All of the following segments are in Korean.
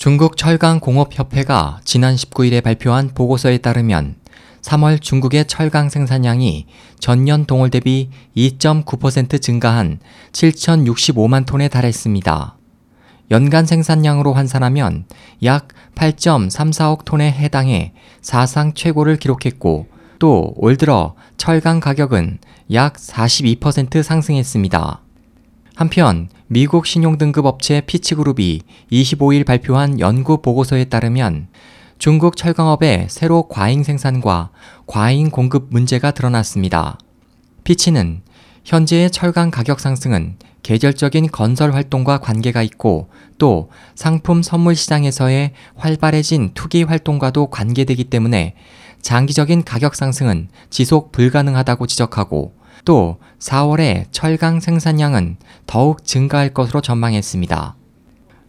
중국 철강공업협회가 지난 19일에 발표한 보고서에 따르면 3월 중국의 철강 생산량이 전년 동월 대비 2.9% 증가한 7,065만 톤에 달했습니다. 연간 생산량으로 환산하면 약 8.34억 톤에 해당해 사상 최고를 기록했고 또 올 들어 철강 가격은 약 42% 상승했습니다. 한편 미국 신용등급 업체 피치그룹이 25일 발표한 연구 보고서에 따르면 중국 철강업의 새로 과잉 생산과 과잉 공급 문제가 드러났습니다. 피치는 현재의 철강 가격 상승은 계절적인 건설 활동과 관계가 있고 또 상품 선물 시장에서의 활발해진 투기 활동과도 관계되기 때문에 장기적인 가격 상승은 지속 불가능하다고 지적하고 또 4월에 철강 생산량은 더욱 증가할 것으로 전망했습니다.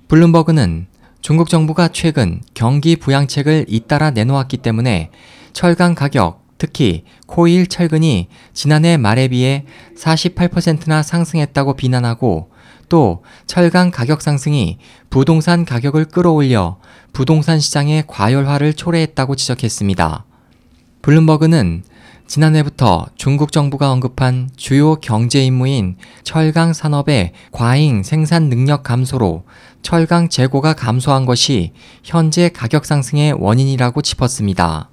블룸버그는 중국 정부가 최근 경기 부양책을 잇따라 내놓았기 때문에 철강 가격, 특히 코일 철근이 지난해 말에 비해 48%나 상승했다고 비난하고 또 철강 가격 상승이 부동산 가격을 끌어올려 부동산 시장의 과열화를 초래했다고 지적했습니다. 블룸버그는 지난해부터 중국 정부가 언급한 주요 경제 임무인 철강 산업의 과잉 생산 능력 감소로 철강 재고가 감소한 것이 현재 가격 상승의 원인이라고 짚었습니다.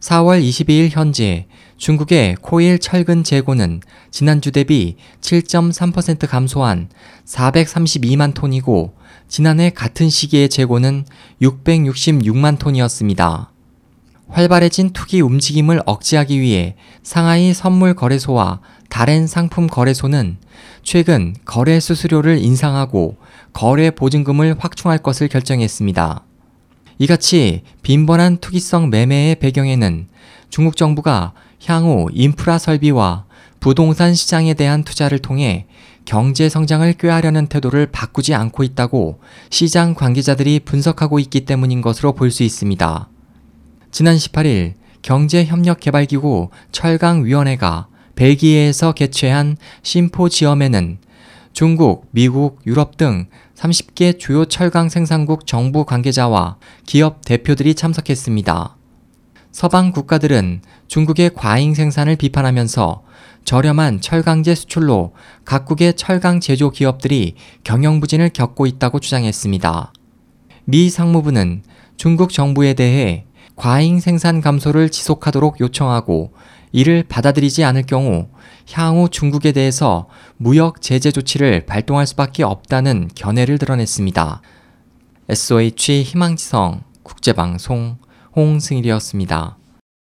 4월 22일 현재 중국의 코일 철근 재고는 지난주 대비 7.3% 감소한 432만 톤이고 지난해 같은 시기의 재고는 666만 톤이었습니다. 활발해진 투기 움직임을 억제하기 위해 상하이 선물 거래소와 다른 상품 거래소는 최근 거래 수수료를 인상하고 거래 보증금을 확충할 것을 결정했습니다. 이같이 빈번한 투기성 매매의 배경에는 중국 정부가 향후 인프라 설비와 부동산 시장에 대한 투자를 통해 경제 성장을 꾀하려는 태도를 바꾸지 않고 있다고 시장 관계자들이 분석하고 있기 때문인 것으로 볼 수 있습니다. 지난 18일 경제협력개발기구 철강위원회가 벨기에에서 개최한 심포지엄에는 중국, 미국, 유럽 등 30개 주요 철강 생산국 정부 관계자와 기업 대표들이 참석했습니다. 서방 국가들은 중국의 과잉 생산을 비판하면서 저렴한 철강제 수출로 각국의 철강 제조 기업들이 경영 부진을 겪고 있다고 주장했습니다. 미 상무부는 중국 정부에 대해 과잉 생산 감소를 지속하도록 요청하고 이를 받아들이지 않을 경우 향후 중국에 대해서 무역 제재 조치를 발동할 수밖에 없다는 견해를 드러냈습니다. SOH 희망지성 국제방송 홍승일이었습니다.